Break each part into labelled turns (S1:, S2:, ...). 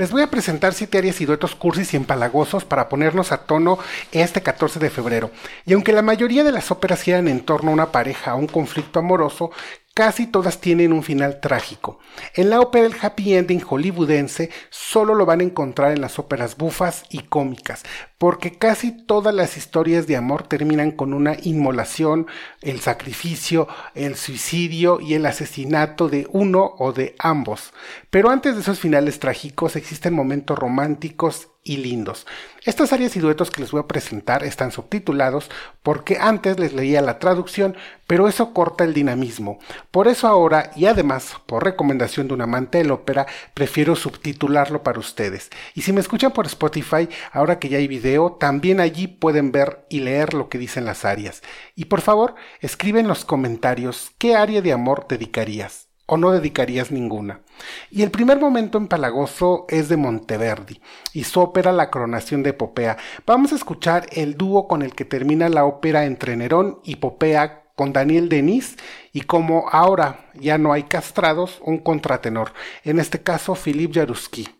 S1: Les voy a presentar siete áreas y duetos cursis y empalagosos para ponernos a tono este 14 de febrero. Y aunque la mayoría de las óperas giran en torno a una pareja o un conflicto amoroso, casi todas tienen un final trágico. En la ópera el happy ending hollywoodense solo lo van a encontrar en las óperas bufas y cómicas, porque casi todas las historias de amor terminan con una inmolación, el sacrificio, el suicidio y el asesinato de uno o de ambos. Pero antes de esos finales trágicos existen momentos románticos y lindos. Estas áreas y duetos que les voy a presentar están subtitulados porque antes les leía la traducción, pero eso corta el dinamismo. Por eso ahora, y además por recomendación de un amante del ópera, prefiero subtitularlo para ustedes. Y si me escuchan por Spotify, ahora que ya hay video, también allí pueden ver y leer lo que dicen las áreas. Y por favor, escribe en los comentarios qué área de amor dedicarías o no dedicarías ninguna. Y el primer momento empalagoso es de Monteverdi y su ópera La coronación de Popea. Vamos a escuchar el dúo con el que termina la ópera entre Nerón y Popea con Daniel Denis y como ahora ya no hay castrados, un contratenor, en este caso Philippe Jaruski.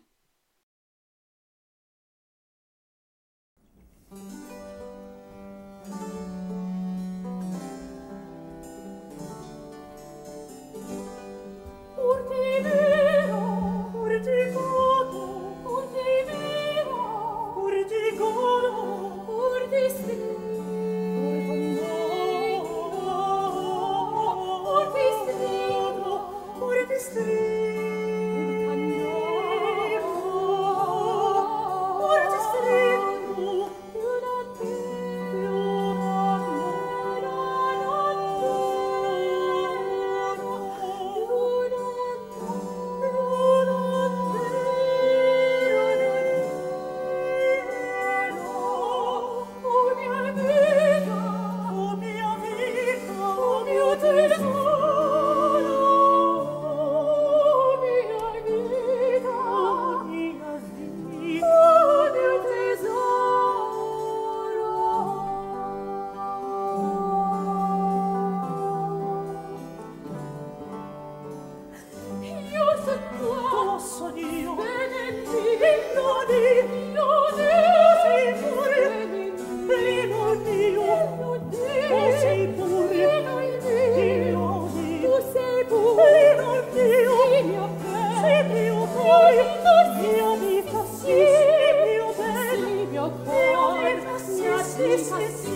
S1: Jesus.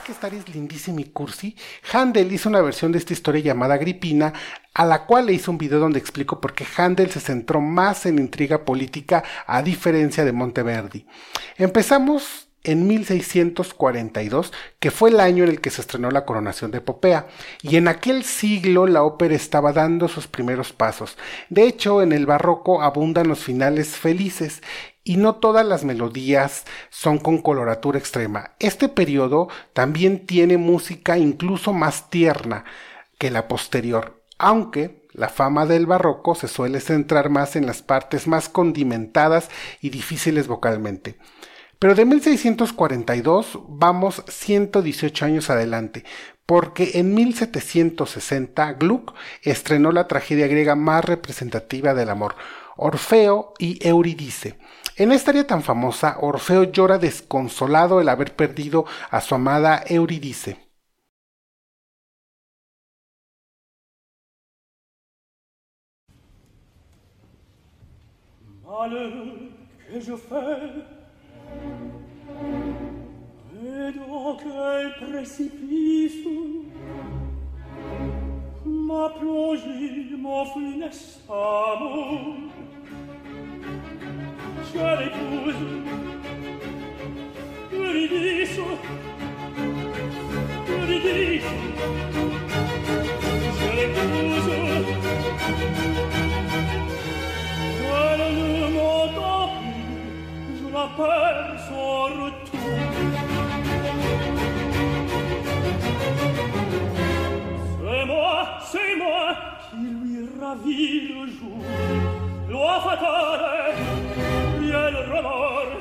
S2: ¿Verdad que esta es lindísima y cursi? Handel hizo una versión de esta historia llamada Agripina, a la cual le hizo un video donde explico por qué Handel se centró más en intriga política a diferencia de Monteverdi. Empezamos en 1642, que fue el año en el que se estrenó la coronación de Popea, y en aquel siglo la ópera estaba dando sus primeros pasos. De hecho, en el barroco abundan los finales felices, y no todas las melodías son con coloratura extrema. Este periodo también tiene música incluso más tierna que la posterior, aunque la fama del barroco se suele centrar más en las partes más condimentadas y difíciles vocalmente. Pero de 1642 vamos 118 años adelante, porque en 1760 Gluck estrenó la tragedia griega más representativa del amor, Orfeo y Eurídice. En esta área tan famosa, Orfeo llora desconsolado el haber perdido a su amada Eurídice.
S3: Précipice Vedo che precipizum ma progimo finestamum Ceripusum Ridisum Ridisum Ceripusum la per sortù C'est moi, c'est moi qui lui ravit le jour Loi fatale, bien le remords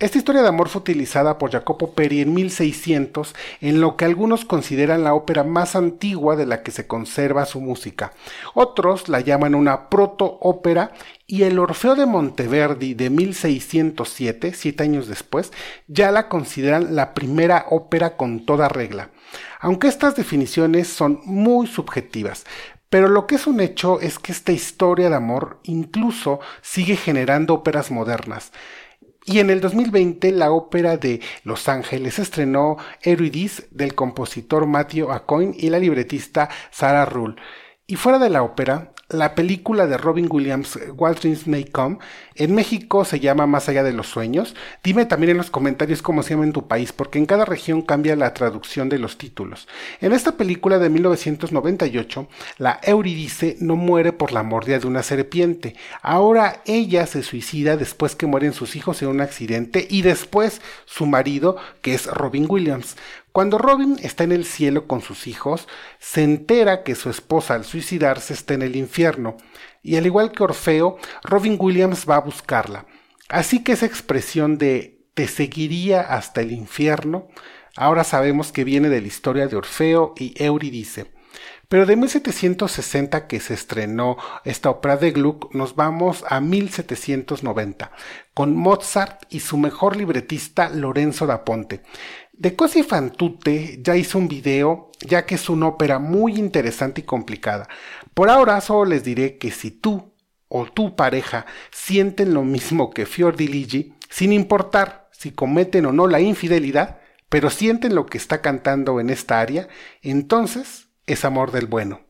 S2: Esta historia de amor fue utilizada por Jacopo Peri en 1600 en lo que algunos consideran la ópera más antigua de la que se conserva su música. Otros la llaman una proto-ópera y el Orfeo de Monteverdi de 1607, siete años después, ya la consideran la primera ópera con toda regla. Aunque estas definiciones son muy subjetivas, pero lo que es un hecho es que esta historia de amor incluso sigue generando óperas modernas. Y en el 2020 la ópera de Los Ángeles estrenó Eurydice del compositor Matthew Acoin y la libretista Sarah Ruhl. Y fuera de la ópera, la película de Robin Williams, Walt Dreams May Come, en México se llama Más allá de los sueños. Dime también en los comentarios cómo se llama en tu país, porque en cada región cambia la traducción de los títulos. En esta película de 1998, la Eurídice no muere por la mordida de una serpiente. Ahora ella se suicida después que mueren sus hijos en un accidente y después su marido, que es Robin Williams. Cuando Robin está en el cielo con sus hijos, se entera que su esposa al suicidarse está en el infierno, y al igual que Orfeo, Robin Williams va a buscarla. Así que esa expresión de te seguiría hasta el infierno, ahora sabemos que viene de la historia de Orfeo y Eurídice. Pero de 1760 que se estrenó esta ópera de Gluck, nos vamos a 1790, con Mozart y su mejor libretista Lorenzo da Ponte. De Cosi fan tutte ya hizo un video, ya que es una ópera muy interesante y complicada. Por ahora solo les diré que si tú o tu pareja sienten lo mismo que Fior di Ligi, sin importar si cometen o no la infidelidad, pero sienten lo que está cantando en esta área, entonces es amor del bueno.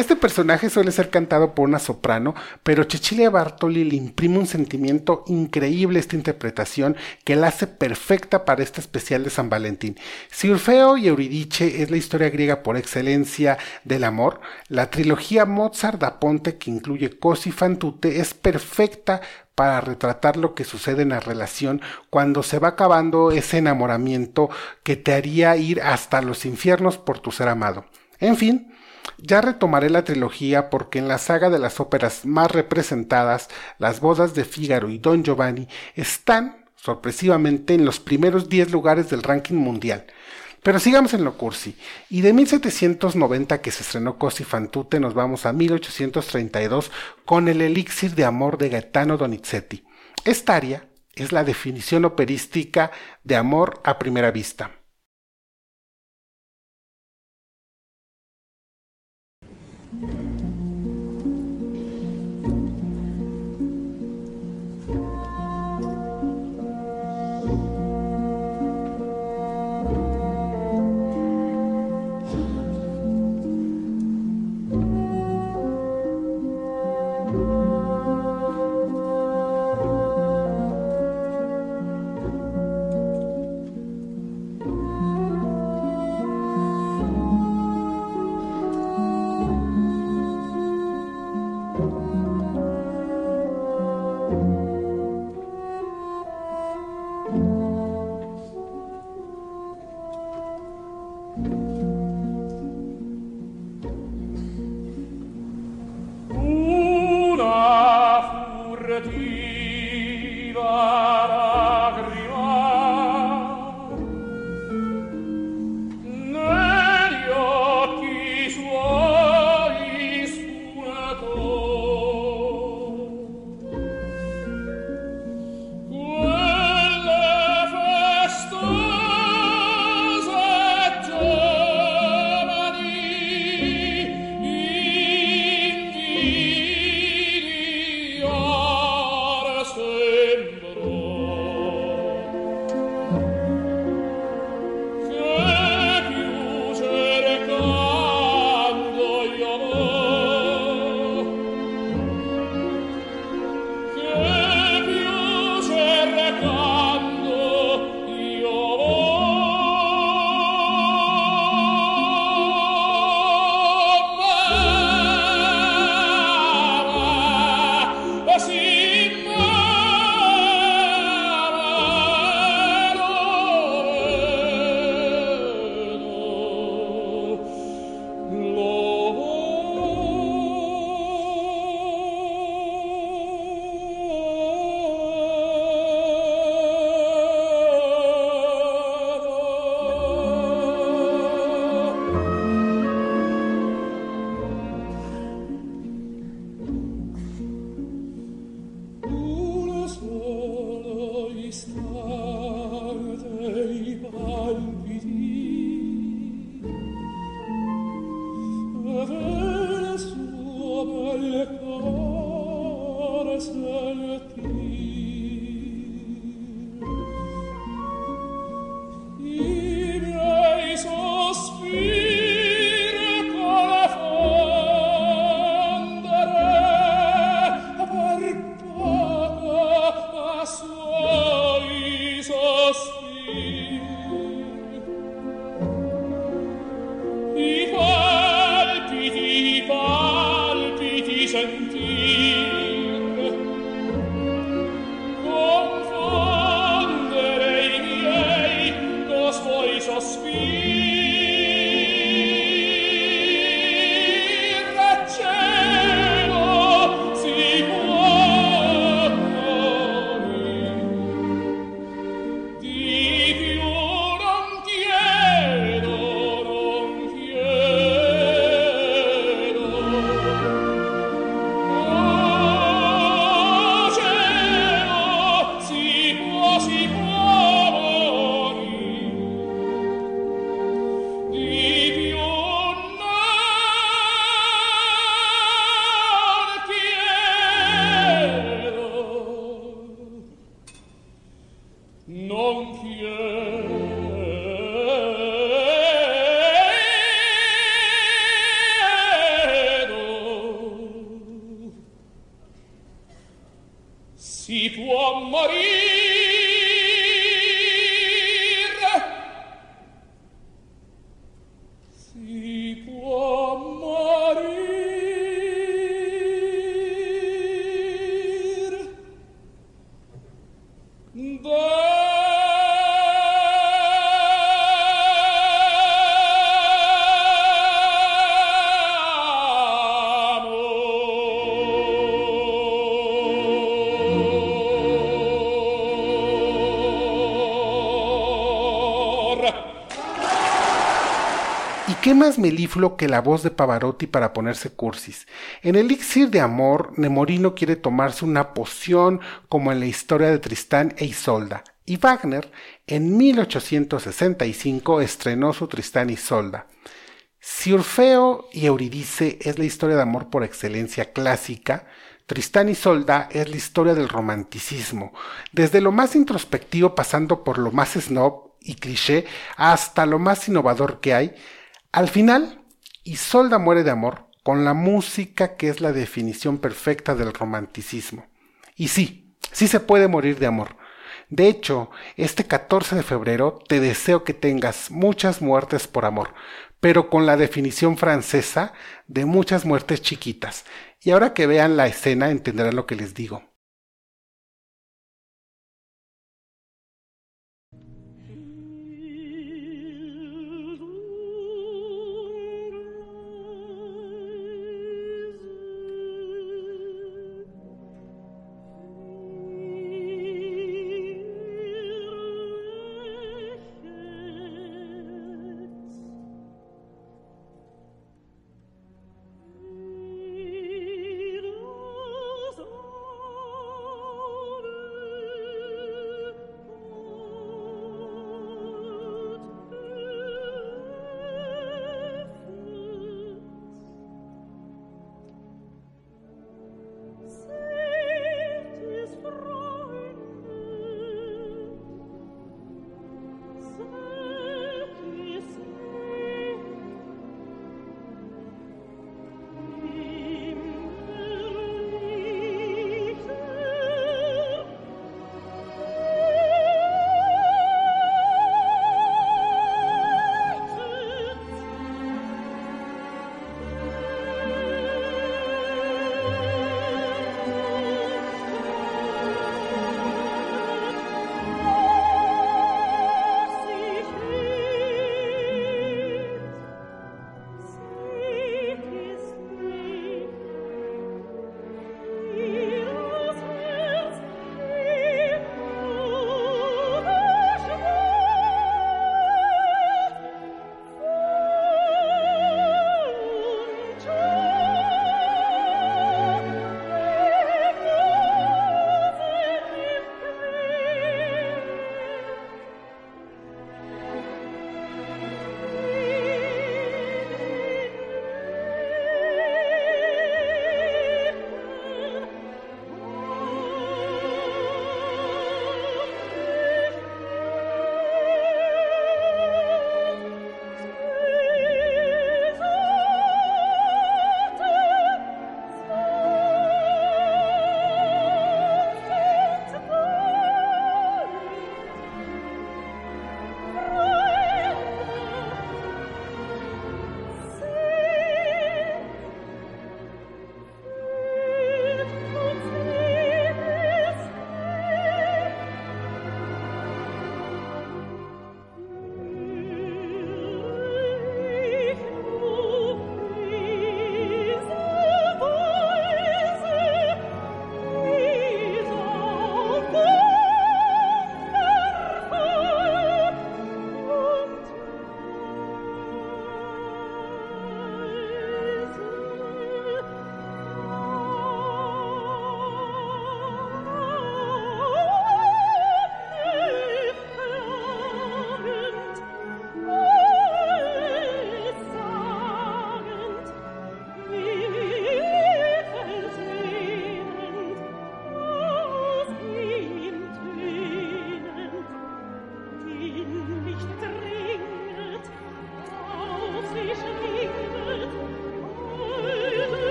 S2: Este personaje suele ser cantado por una soprano, pero Cecilia Bartoli le imprime un sentimiento increíble a esta interpretación que la hace perfecta para este especial de San Valentín. Si Orfeo y Euridice es la historia griega por excelencia del amor, la trilogía Mozart da Ponte que incluye Così fan tutte es perfecta para retratar lo que sucede en la relación cuando se va acabando ese enamoramiento que te haría ir hasta los infiernos por tu ser amado. En fin, ya retomaré la trilogía porque en la saga de las óperas más representadas, Las bodas de Fígaro y Don Giovanni están, sorpresivamente, en los primeros 10 lugares del ranking mundial. Pero sigamos en lo cursi. Y de 1790 que se estrenó Cosi fan tutte nos vamos a 1832 con el elixir de amor de Gaetano Donizetti. Esta área es la definición operística de amor a primera vista. Qué más melifluo que la voz de Pavarotti para ponerse cursis? En el elixir de amor, Nemorino quiere tomarse una poción como en la historia de Tristán e Isolda, y Wagner en 1865 estrenó su Tristán y Isolda. Si Orfeo y Eurídice es la historia de amor por excelencia clásica, Tristán y Isolda es la historia del romanticismo, desde lo más introspectivo pasando por lo más snob y cliché hasta lo más innovador que hay, al final, Isolda muere de amor con la música que es la definición perfecta del romanticismo. Y sí, sí se puede morir de amor. De hecho, este 14 de febrero te deseo que tengas muchas muertes por amor, pero con la definición francesa de muchas muertes chiquitas. Y ahora que vean la escena entenderán lo que les digo.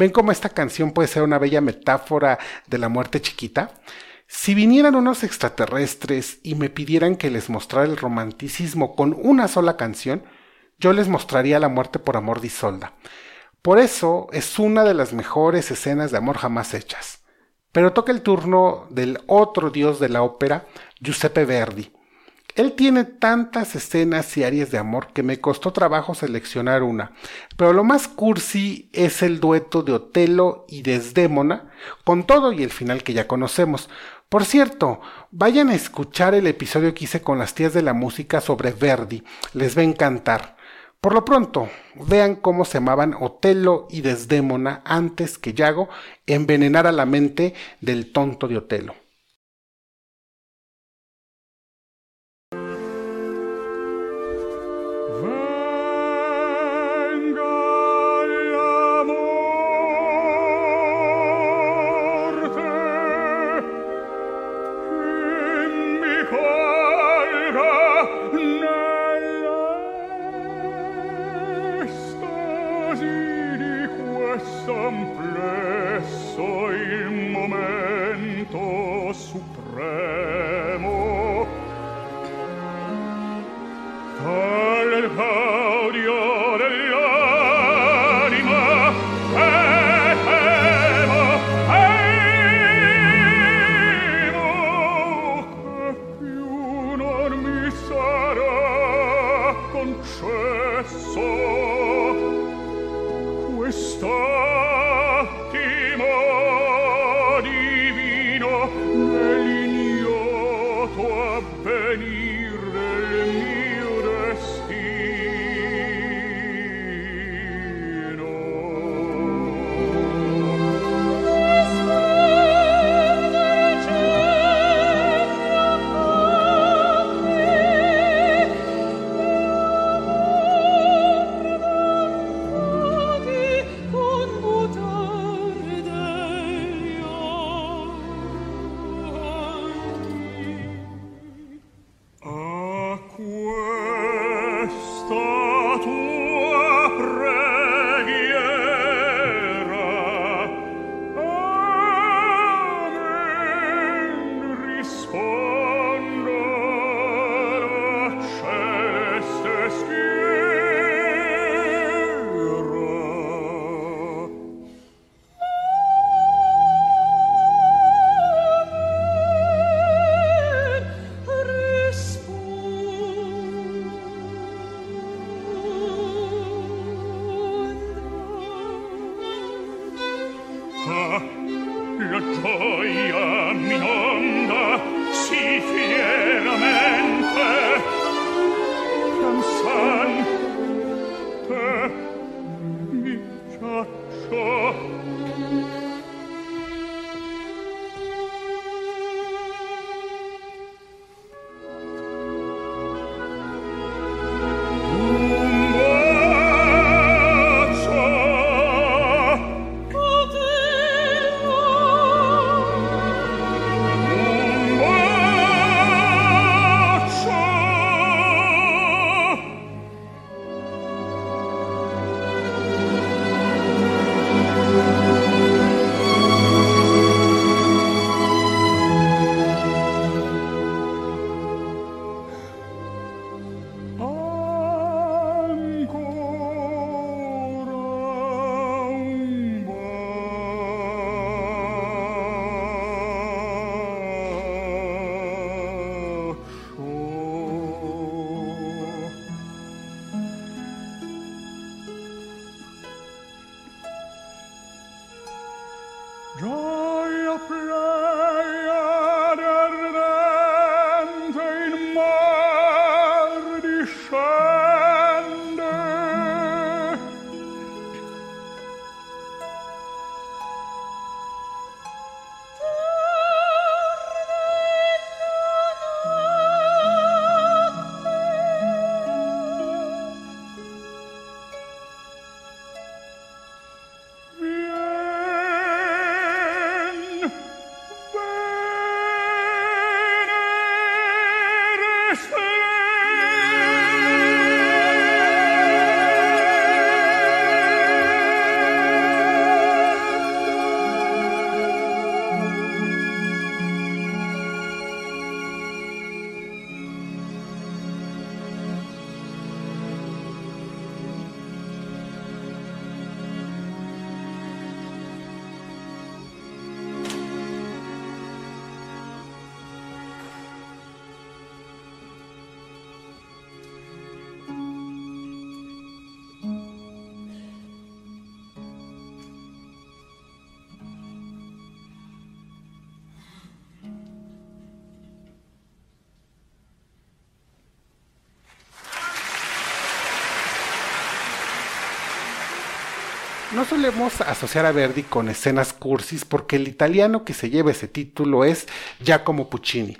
S3: ¿Ven cómo esta canción puede ser una bella metáfora de la muerte chiquita? Si vinieran unos extraterrestres y me pidieran que les mostrara el romanticismo con una sola canción, yo les mostraría la muerte por amor disolda. Por eso es una de las mejores escenas de amor jamás hechas. Pero toca el turno del otro dios de la ópera, Giuseppe Verdi. Él tiene tantas escenas y áreas de amor que me costó trabajo seleccionar una, pero lo más cursi es el dueto de Otelo y Desdémona, con todo y el final que ya conocemos. Por cierto, vayan a escuchar el episodio que hice con las tías de la música sobre Verdi, les va a encantar. Por lo pronto, vean cómo se llamaban Otelo y Desdémona antes que Yago envenenara la mente del tonto de Otelo.
S2: No solemos asociar a Verdi con escenas cursis porque el italiano que se lleva ese título es Giacomo Puccini.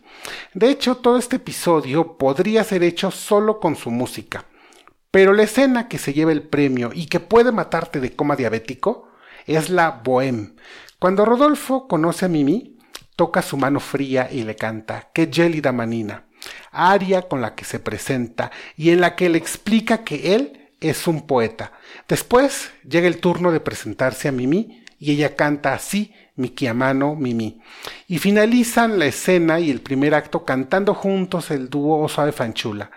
S2: De hecho, todo este episodio podría ser hecho solo con su música. Pero la escena que se lleva el premio y que puede matarte de coma diabético es la Bohème. Cuando Rodolfo conoce a Mimi, toca su mano fría y le canta Qué gélida manina, aria con la que se presenta y en la que le explica que él es un poeta. Después llega el turno de presentarse a Mimi y ella canta así, mi chiamano Mimi. Y finalizan la escena y el primer acto cantando juntos el dúo Suave Fanchula.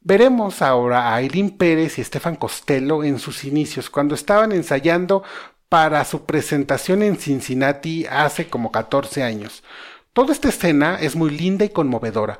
S2: Veremos ahora a Aileen Pérez y Estefan Costello en sus inicios, cuando estaban ensayando para su presentación en Cincinnati hace como 14 años. Toda esta escena es muy linda y conmovedora,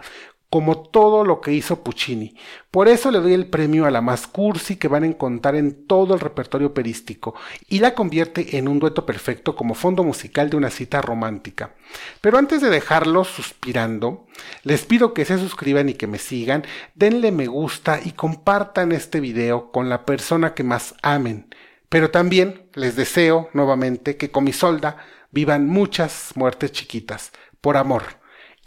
S2: como todo lo que hizo Puccini. Por eso le doy el premio a la más cursi que van a encontrar en todo el repertorio operístico y la convierte en un dueto perfecto como fondo musical de una cita romántica. Pero antes de dejarlos suspirando, les pido que se suscriban y que me sigan, denle me gusta y compartan este video con la persona que más amen. Pero también les deseo nuevamente que con mi solda vivan muchas muertes chiquitas, por amor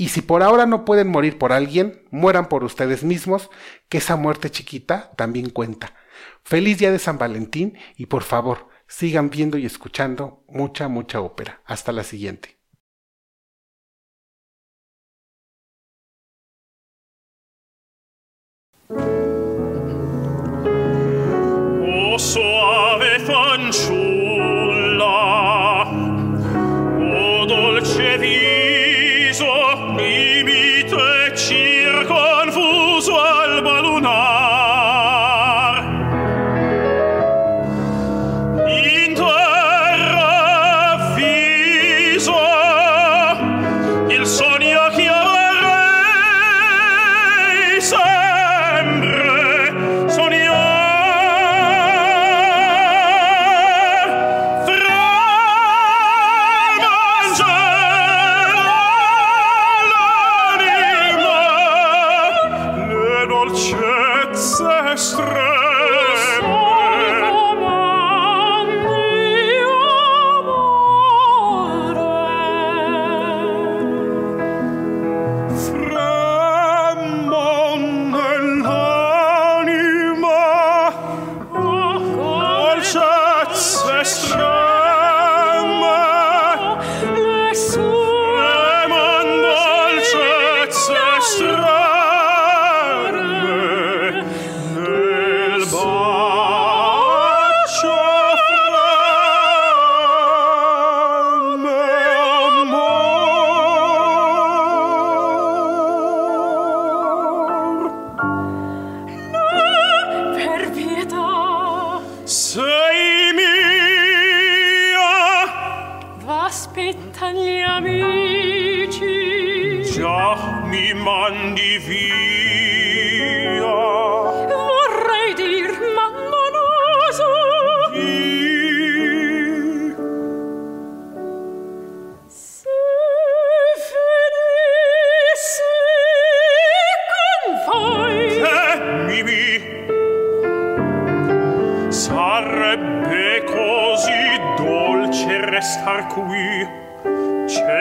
S2: y si por ahora no pueden morir por alguien, mueran por ustedes mismos, que esa muerte chiquita también cuenta. Feliz día de San Valentín y por favor, sigan viendo y escuchando mucha, mucha ópera. Hasta la siguiente.
S4: O soave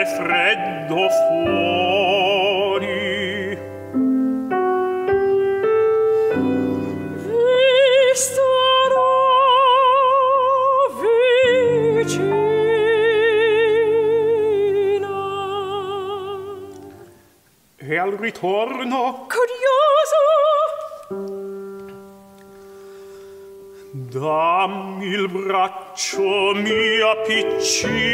S4: freddo fuori.
S1: Vi starò vicina
S4: e al ritorno?
S1: Curioso.
S4: Dammi il braccio mia piccina